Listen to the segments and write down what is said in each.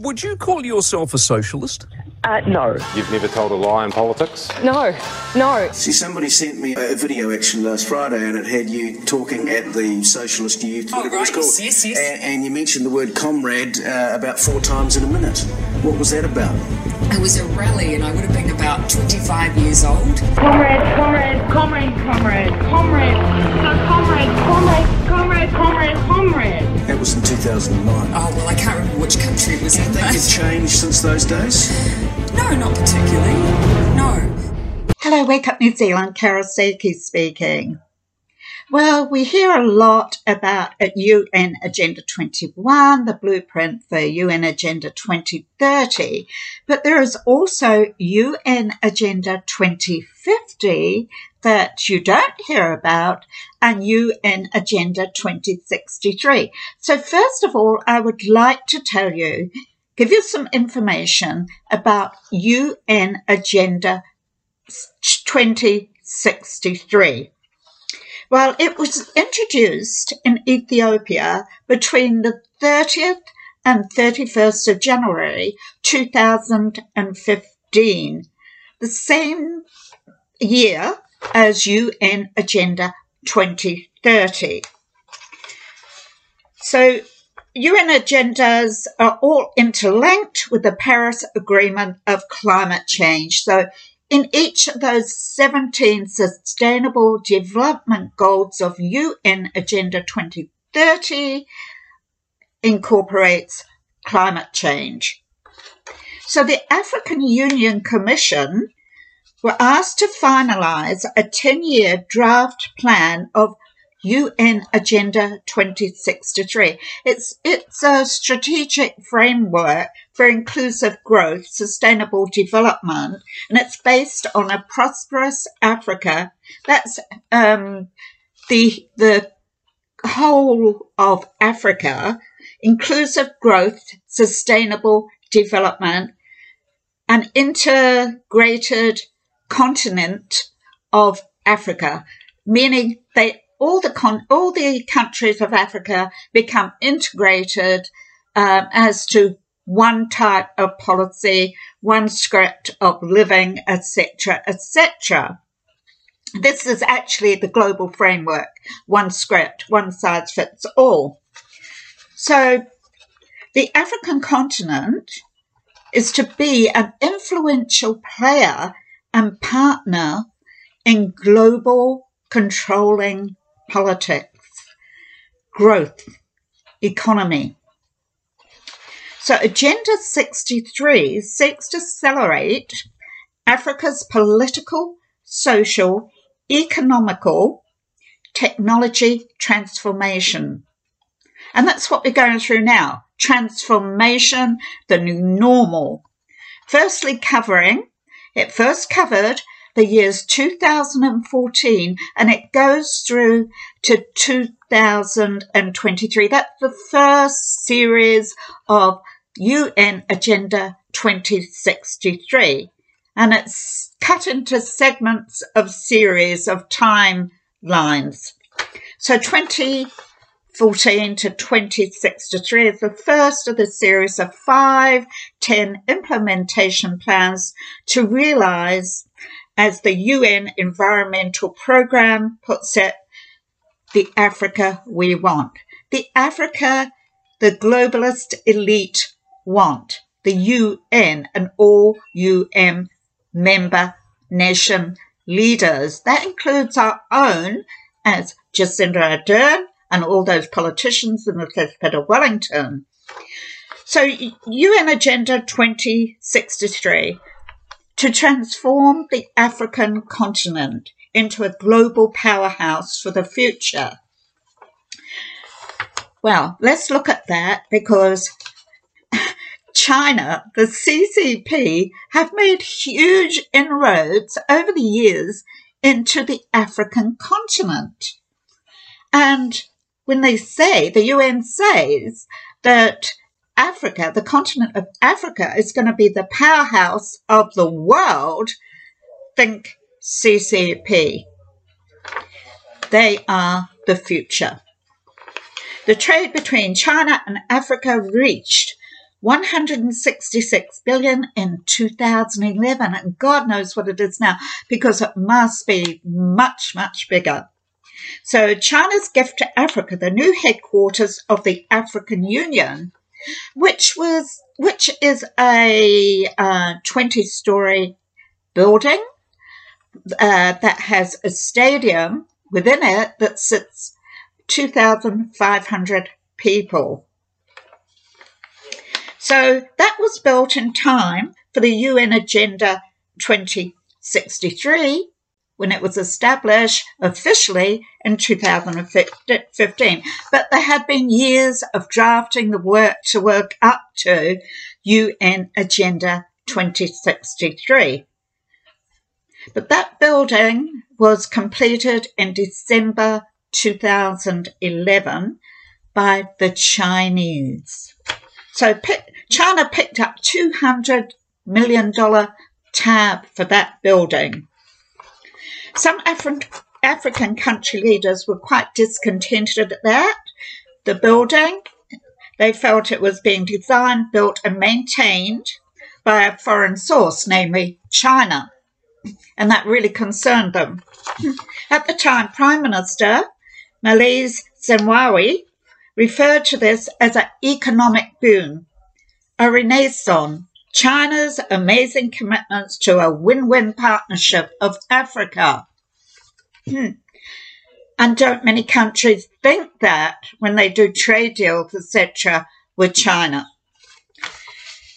Would you call yourself a socialist? Uh, no. You've never told a lie in politics? No. No. See, somebody sent me a video actually last Friday, and it had you talking at the Socialist Youth, whatever it was right, called, yes, yes, yes. And, and you mentioned the word comrade uh, about four times in a minute. What was that about? It was a rally, and I would have been about 25 years old. Comrade, comrade, comrade, comrade, comrade, no, comrade, comrade, comrade, comrade, comrade. That was in 2009. Oh, well, I can't remember which country it was in. Think it's changed since those days? No, not particularly. No. Hello, Wake Up New Zealand, Carol Sakey speaking. Well, we hear a lot about UN Agenda 21, the blueprint for UN Agenda 2030, but there is also UN Agenda 2050 that you don't hear about and UN Agenda 2063. So first of all, I would like to tell you, give you some information about UN Agenda 2063. Well, it was introduced in Ethiopia between the 30th and 31st of January 2015, the same year as UN Agenda 2030. So UN agendas are all interlinked with the Paris Agreement of climate change. So in each of those 17 sustainable development goals of UN Agenda 2030 incorporates climate change. So the African Union Commission were asked to finalise a 10 year draft plan of UN Agenda 2063. It's, it's a strategic framework for inclusive growth, sustainable development, and it's based on a prosperous Africa. That's um, the, the whole of Africa, inclusive growth, sustainable development, an integrated continent of Africa, meaning they all the con- all the countries of Africa become integrated um, as to one type of policy, one script of living, etc., etc. This is actually the global framework: one script, one size fits all. So, the African continent is to be an influential player and partner in global controlling politics, growth, economy. So Agenda 63 seeks to accelerate Africa's political, social, economical, technology transformation. And that's what we're going through now. Transformation, the new normal. Firstly, covering, it first covered the years 2014 and it goes through to 2023. That's the first series of UN Agenda 2063. And it's cut into segments of series of timelines. So 2014 to 26 to 3 is the first of the series of five, 10 implementation plans to realize as the UN Environmental Programme puts it, the Africa we want. The Africa the globalist elite want. The UN and all UN member nation leaders. That includes our own as Jacinda Ardern and all those politicians in the of Wellington. So UN Agenda 2063 to transform the African continent into a global powerhouse for the future. Well, let's look at that because China, the CCP, have made huge inroads over the years into the African continent. And when they say, the UN says that Africa, the continent of Africa, is going to be the powerhouse of the world, think CCP. They are the future. The trade between China and Africa reached 166 billion in 2011 and god knows what it is now because it must be much much bigger so china's gift to africa the new headquarters of the african union which was which is a uh, 20 story building uh, that has a stadium within it that sits 2,500 people. So that was built in time for the UN Agenda 2063 when it was established officially in 2015. But there had been years of drafting the work to work up to UN Agenda 2063. But that building was completed in December 2011 by the Chinese. So China picked up $200 million tab for that building. Some Afri- African country leaders were quite discontented at that. The building, they felt it was being designed, built, and maintained by a foreign source, namely China. And that really concerned them. At the time, Prime Minister Meles Zenawi referred to this as an economic boom, a renaissance, China's amazing commitments to a win-win partnership of Africa. Hmm. and don't many countries think that when they do trade deals, etc., with China?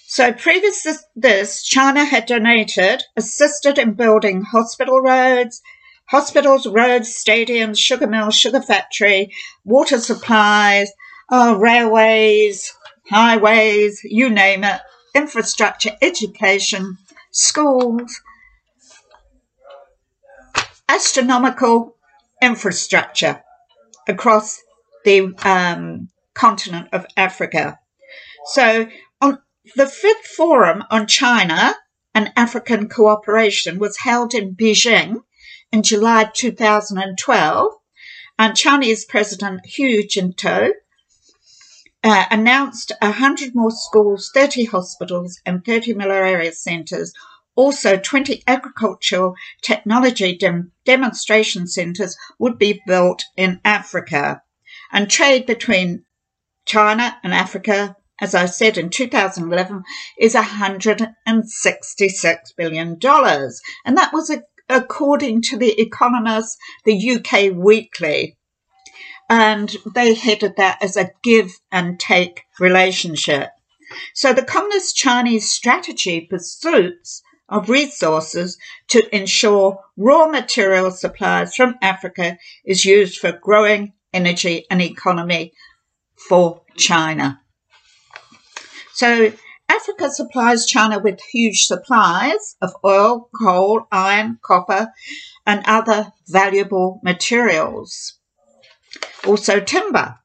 So previous to this, China had donated, assisted in building hospital roads, hospitals, roads, stadiums, sugar mills, sugar factory, water supplies, uh, railways, highways, you name it, infrastructure, education, schools, astronomical infrastructure across the um, continent of Africa. So, on the fifth forum on China and African cooperation was held in Beijing in July 2012, and Chinese President Hu Jintao uh, announced 100 more schools, 30 hospitals, and 30 malaria centres. Also, 20 agricultural technology dem- demonstration centres would be built in Africa. And trade between China and Africa, as I said in 2011, is $166 billion. And that was a according to The Economist, the UK Weekly. And they headed that as a give and take relationship. So the Communist Chinese strategy pursuits of resources to ensure raw material supplies from Africa is used for growing energy and economy for China. So Africa supplies China with huge supplies of oil, coal, iron, copper, and other valuable materials. Also, timber.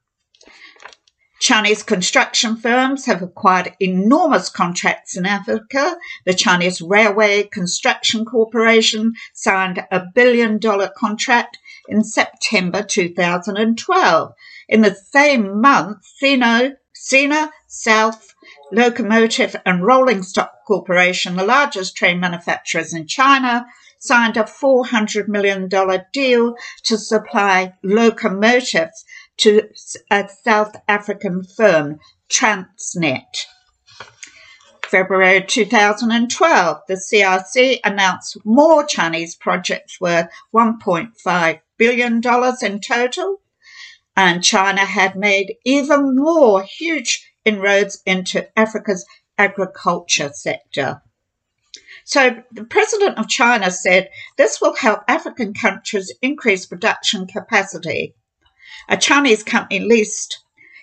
Chinese construction firms have acquired enormous contracts in Africa. The Chinese Railway Construction Corporation signed a billion dollar contract in September 2012. In the same month, Sino, China South Locomotive and Rolling Stock Corporation, the largest train manufacturers in China, signed a $400 million deal to supply locomotives to a South African firm, Transnet. February 2012, the CRC announced more Chinese projects worth $1.5 billion in total, and China had made even more huge inroads into Africa's agriculture sector. So the president of China said this will help African countries increase production capacity. A Chinese company leased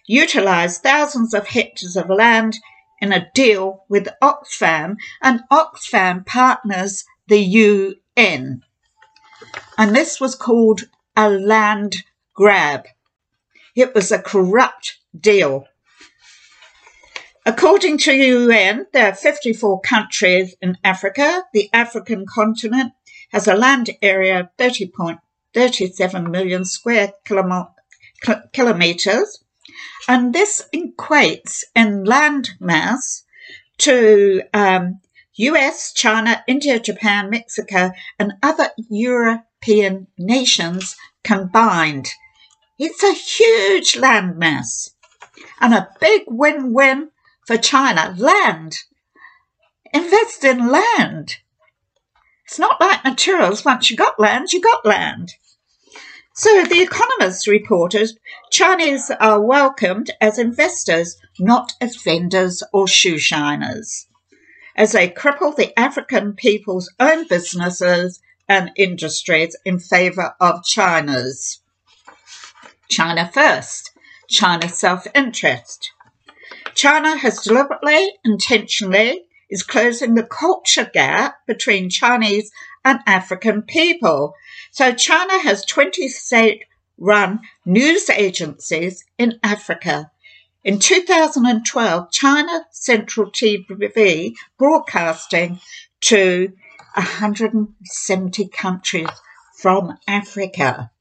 utilized thousands of hectares of land in a deal with Oxfam, and Oxfam partners the UN. And this was called a land grab. It was a corrupt deal. According to UN, there are 54 countries in Africa. The African continent has a land area of 30.37 million square kilometres. And this equates in land mass to um, US, China, India, Japan, Mexico, and other European nations combined. It's a huge land mass and a big win win for China. Land. Invest in land. It's not like materials. Once you got land, you got land. So The Economist reported Chinese are welcomed as investors, not as vendors or shoe shiners, as they cripple the African people's own businesses and industries in favour of China's. China first, China self interest. China has deliberately, intentionally, is closing the culture gap between Chinese and African people. So China has 20 state run news agencies in Africa. In 2012, China Central TV broadcasting to 170 countries from Africa.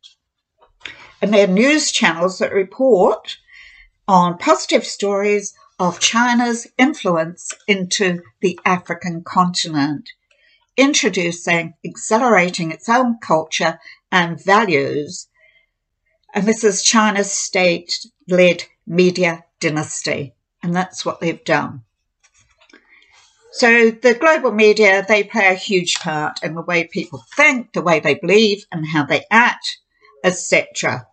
And they're news channels that report on positive stories of China's influence into the African continent, introducing, accelerating its own culture and values. And this is China's state led media dynasty. And that's what they've done. So the global media, they play a huge part in the way people think, the way they believe and how they act, etc.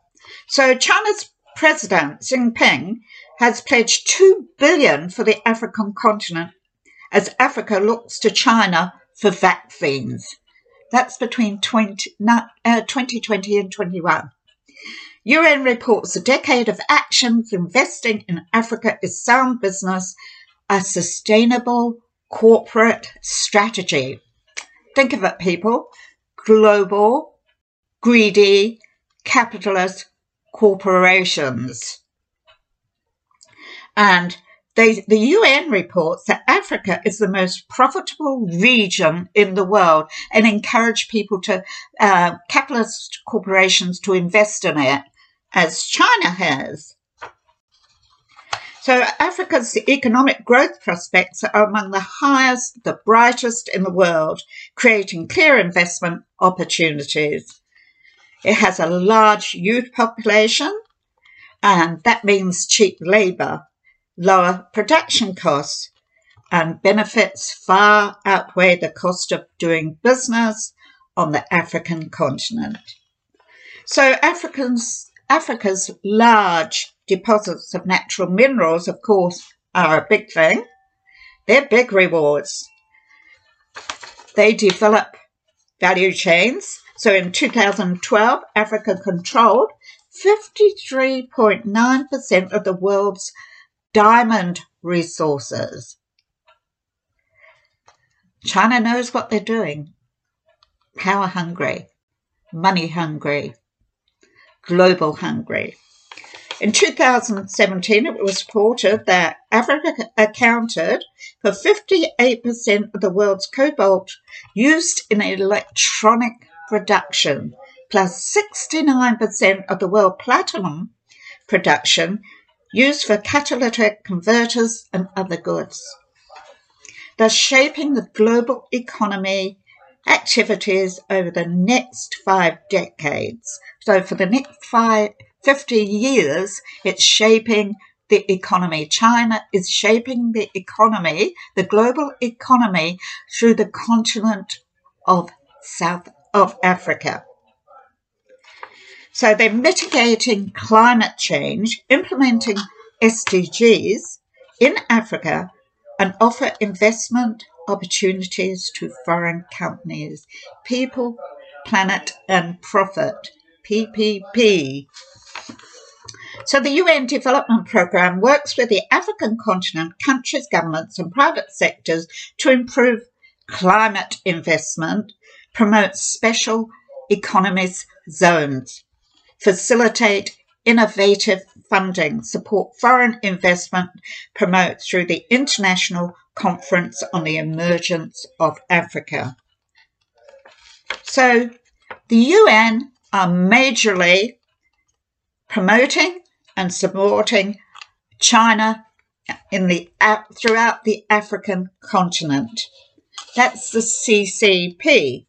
So China's President Xi Jinping has pledged 2 billion for the African continent as Africa looks to China for vaccines. That's between 20, uh, 2020 and 21. UN reports a decade of actions investing in Africa is sound business, a sustainable corporate strategy. Think of it, people. Global, greedy, capitalist corporations. And they, the UN reports that Africa is the most profitable region in the world and encourage people to, uh, capitalist corporations to invest in it, as China has. So Africa's economic growth prospects are among the highest, the brightest in the world, creating clear investment opportunities. It has a large youth population, and that means cheap labour lower production costs and benefits far outweigh the cost of doing business on the African continent. So Africans, Africa's large deposits of natural minerals, of course, are a big thing. They're big rewards. They develop value chains. So in 2012, Africa controlled 53.9% of the world's diamond resources. China knows what they're doing. Power hungry, money hungry, global hungry. In 2017, it was reported that Africa accounted for 58% of the world's cobalt used in electronic production, plus 69% of the world platinum production used for catalytic converters and other goods, thus shaping the global economy activities over the next five decades. So for the next five, 50 years, it's shaping the economy. China is shaping the economy, the global economy, through the continent of South of Africa. So they're mitigating climate change, implementing SDGs in Africa, and offer investment opportunities to foreign companies. People, planet, and profit. PPP. So the UN Development Programme works with the African continent, countries, governments, and private sectors to improve climate investment, promote special economies zones, facilitate innovative funding, support foreign investment, promote through the International Conference on the Emergence of Africa. So the UN are majorly promoting and supporting China in the throughout the African continent. That's the CCP.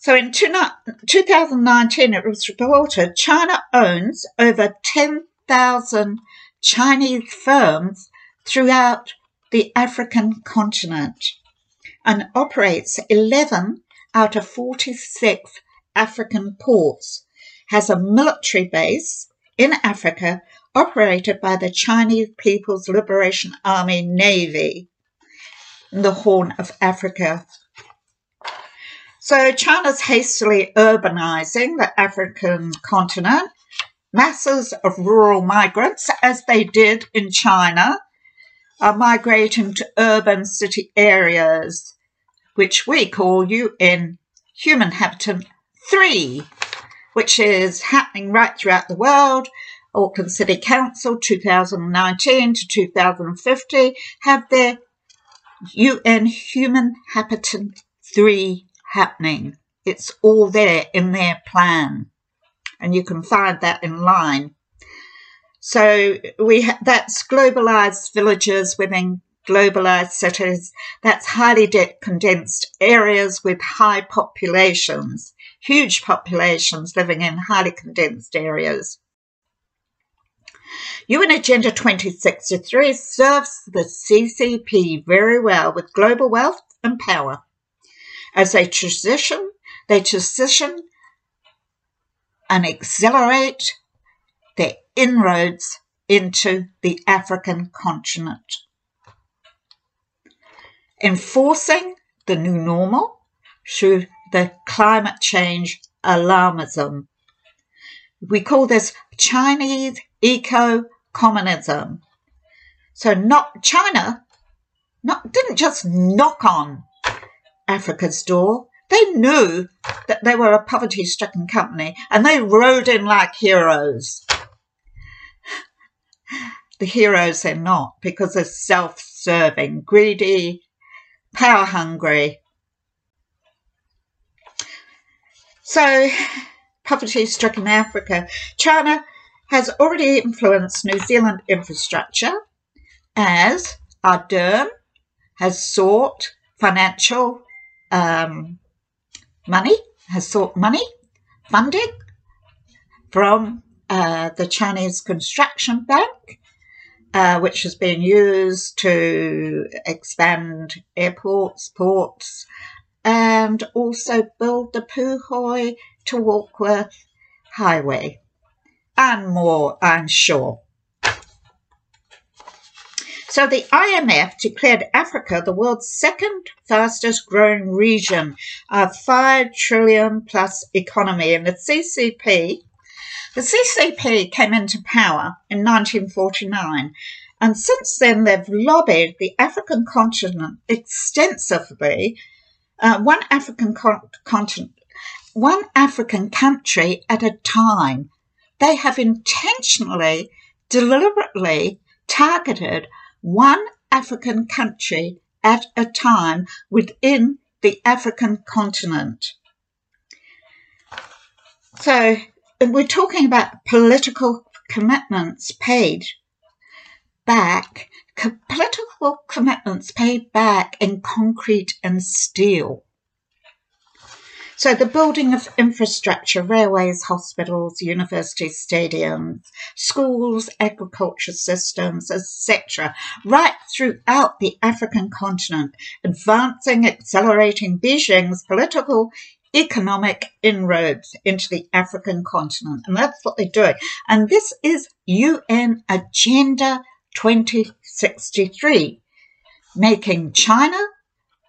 So in 2019, it was reported China owns over 10,000 Chinese firms throughout the African continent and operates 11 out of 46 African ports, has a military base in Africa operated by the Chinese People's Liberation Army Navy in the Horn of Africa. So China's hastily urbanizing the African continent. Masses of rural migrants, as they did in China, are migrating to urban city areas, which we call UN Human Habitat 3, which is happening right throughout the world. Auckland City Council 2019 to 2050 have their UN Human Habitat 3 happening. It's all there in their plan, and you can find that in line. So we ha- that's globalized villages within globalized cities. That's highly de- condensed areas with high populations, huge populations living in highly condensed areas. UN Agenda 2063 serves the CCP very well with global wealth and power. As they transition, they transition and accelerate their inroads into the African continent. Enforcing the new normal through the climate change alarmism. We call this Chinese eco communism. So not China not didn't just knock on Africa's door. They knew that they were a poverty stricken company and they rode in like heroes. The heroes they're not because they're self serving, greedy, power hungry. So, poverty stricken Africa, China has already influenced New Zealand infrastructure as Ardern has sought financial um, money, has sought money, funding from uh, the Chinese Construction Bank, uh, which has been used to expand airports, ports, and also build the Puhoi to Warkworth Highway, and more, I'm sure. So the IMF declared Africa the world's second fastest growing region, a 5 trillion plus economy. And the CCP, the CCP came into power in 1949. And since then, they've lobbied the African continent extensively, uh, one African con- continent, one African country at a time. They have intentionally, deliberately targeted one African country at a time within the African continent. So we're talking about political commitments paid back, political commitments paid back in concrete and steel. So the building of infrastructure, railways, hospitals, universities, stadiums, schools, agriculture systems, etc., right throughout the African continent, advancing, accelerating Beijing's political economic inroads into the African continent. And that's what they're doing. And this is UN Agenda 2063, making China,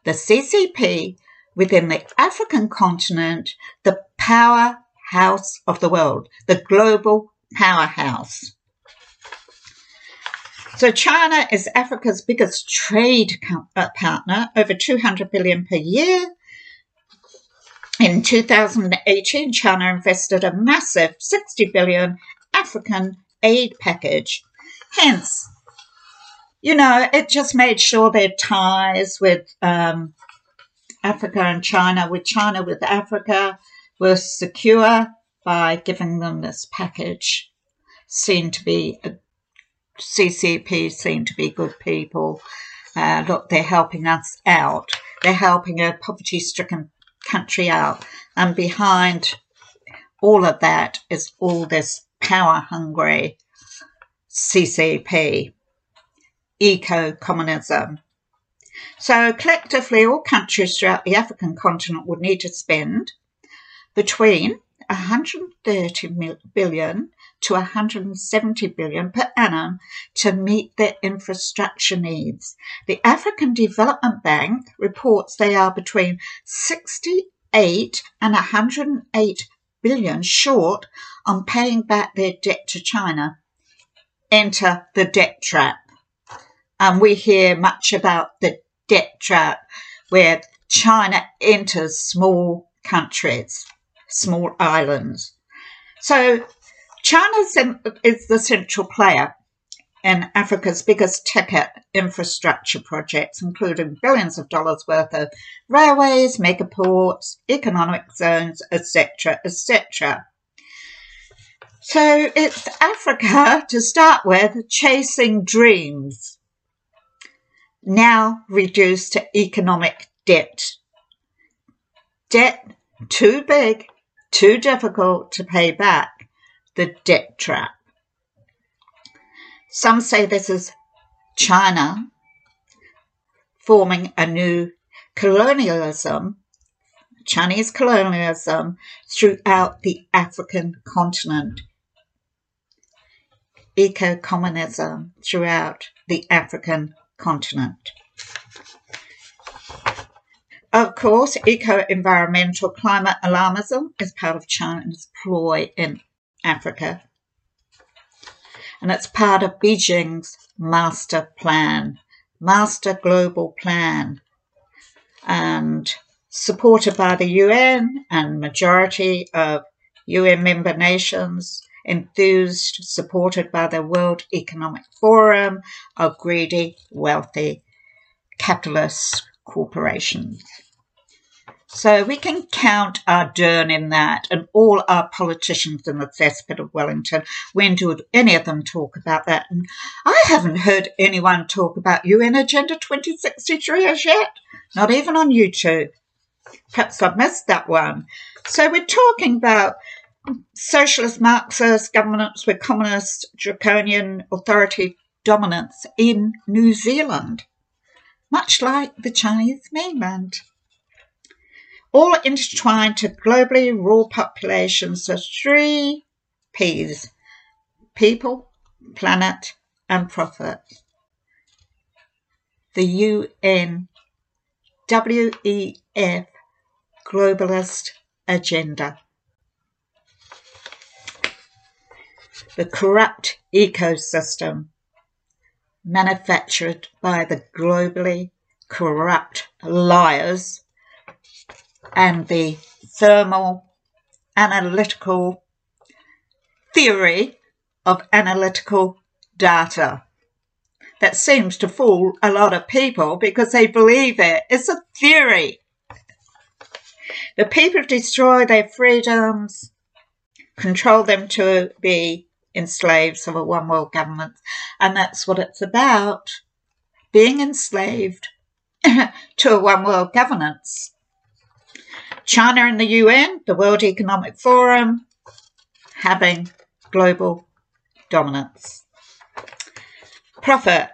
the CCP, within the African continent the powerhouse of the world, the global powerhouse. So China is Africa's biggest trade uh, partner, over 200 billion per year. In 2018, China invested a massive 60 billion African aid package. Hence, you know, it just made sure their ties with um, Africa and China, with China with Africa, were secure by giving them this package. seen to be CCP, seen to be good people. Uh, look, they're helping us out. They're helping a poverty-stricken country out, and behind all of that is all this power-hungry CCP, eco-communism. So collectively, all countries throughout the African continent would need to spend between 130 billion to 170 billion per annum to meet their infrastructure needs. The African Development Bank reports they are between 68 and 108 billion short on paying back their debt to China. Enter the debt trap. And we hear much about the debt trap where China enters small countries, small islands. So China is the central player in Africa's biggest ticket infrastructure projects, including billions of dollars worth of railways, megaports, economic zones, etc., etc. So it's Africa, to start with, chasing dreams, now reduced to economic debt. Debt too big, too difficult to pay back, the debt trap. Some say this is China forming a new colonialism, Chinese colonialism throughout the African continent, eco communism throughout the African continent. Of course, eco environmental climate alarmism is part of China's ploy in Africa and it's part of Beijing's master plan, master global plan, and supported by the UN and majority of UN member nations, enthused, supported by the World Economic Forum of greedy, wealthy capitalist corporations. So we can count Ardern in that and all our politicians in the cesspit of Wellington. When do any of them talk about that? And I haven't heard anyone talk about UN Agenda 2063 as yet, not even on YouTube. Perhaps I've missed that one. So we're talking about socialist Marxist governments with communist draconian authority dominance in New Zealand, much like the Chinese mainland all intertwined to globally raw populations of three P's people, planet, and profit. The UN WEF globalist agenda. The corrupt ecosystem manufactured by the globally corrupt liars and the thermal analytical theory of analytical data. That seems to fool a lot of people because they believe it. It's a theory. The people destroy their freedoms, control them to be enslaved of a one world government, and that's what it's about being enslaved to a one world governance. China and the UN, the World Economic Forum, having global dominance. Profit.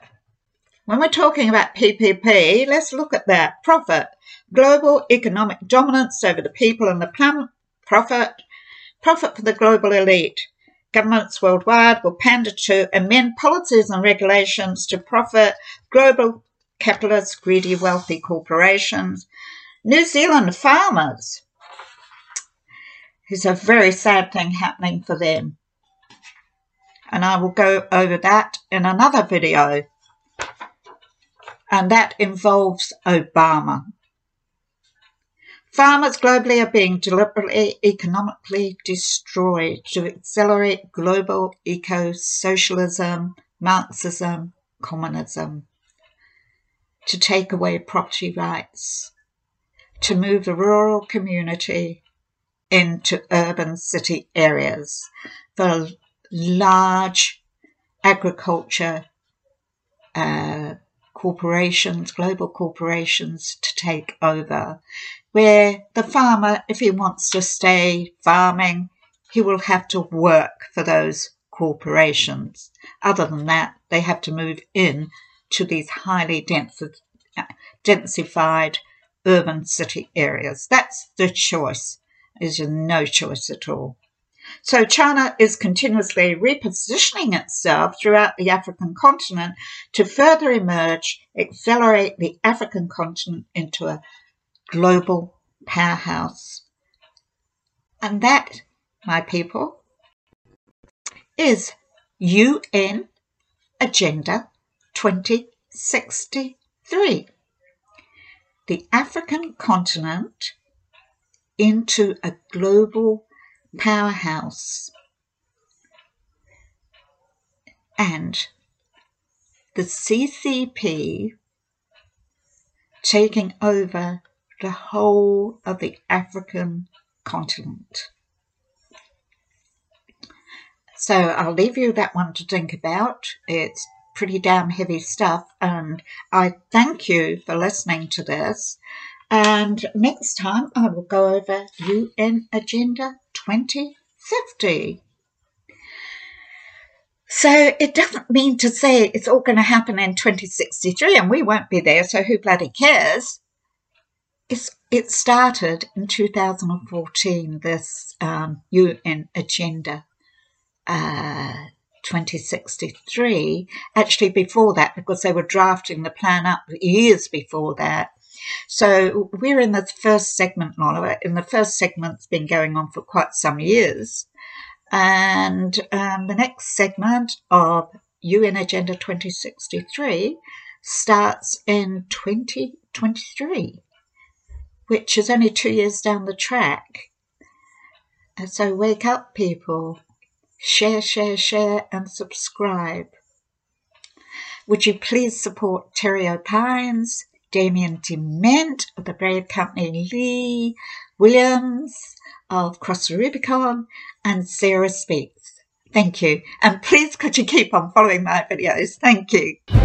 When we're talking about PPP, let's look at that. Profit. Global economic dominance over the people and the planet. Profit. Profit for the global elite. Governments worldwide will pander to amend policies and regulations to profit global capitalist, greedy, wealthy corporations New Zealand farmers. It's a very sad thing happening for them. And I will go over that in another video. And that involves Obama. Farmers globally are being deliberately economically destroyed to accelerate global eco-socialism, Marxism, communism, to take away property rights, to move the rural community into urban city areas. For large agriculture uh, corporations, global corporations to take over, where the farmer, if he wants to stay farming, he will have to work for those corporations. Other than that, they have to move in to these highly densi- densified urban city areas. That's the choice. There's no choice at all. So China is continuously repositioning itself throughout the African continent to further emerge, accelerate the African continent into a global powerhouse. And that, my people, is UN Agenda 2063. The African continent into a global powerhouse. And the CCP taking over the whole of the African continent. So I'll leave you that one to think about. It's pretty damn heavy stuff, and I thank you for listening to this. And next time I will go over UN Agenda 2050. So it doesn't mean to say it's all going to happen in 2063 and we won't be there, so who bloody cares? It started in 2014, this um, UN Agenda uh, 2063. Actually, before that, because they were drafting the plan up years before that. So we're in the first segment, Lola. In the first segment's been going on for quite some years. And um, the next segment of UN Agenda 2063 starts in 2023, which is only two years down the track. And so wake up, people. Share, share, share, and subscribe. Would you please support Terry O'Pines, Damien De Ment of the Brave Company, Lee Williams of Cross the Rubicon, and Sarah Speaks. Thank you. And please could you keep on following my videos? Thank you.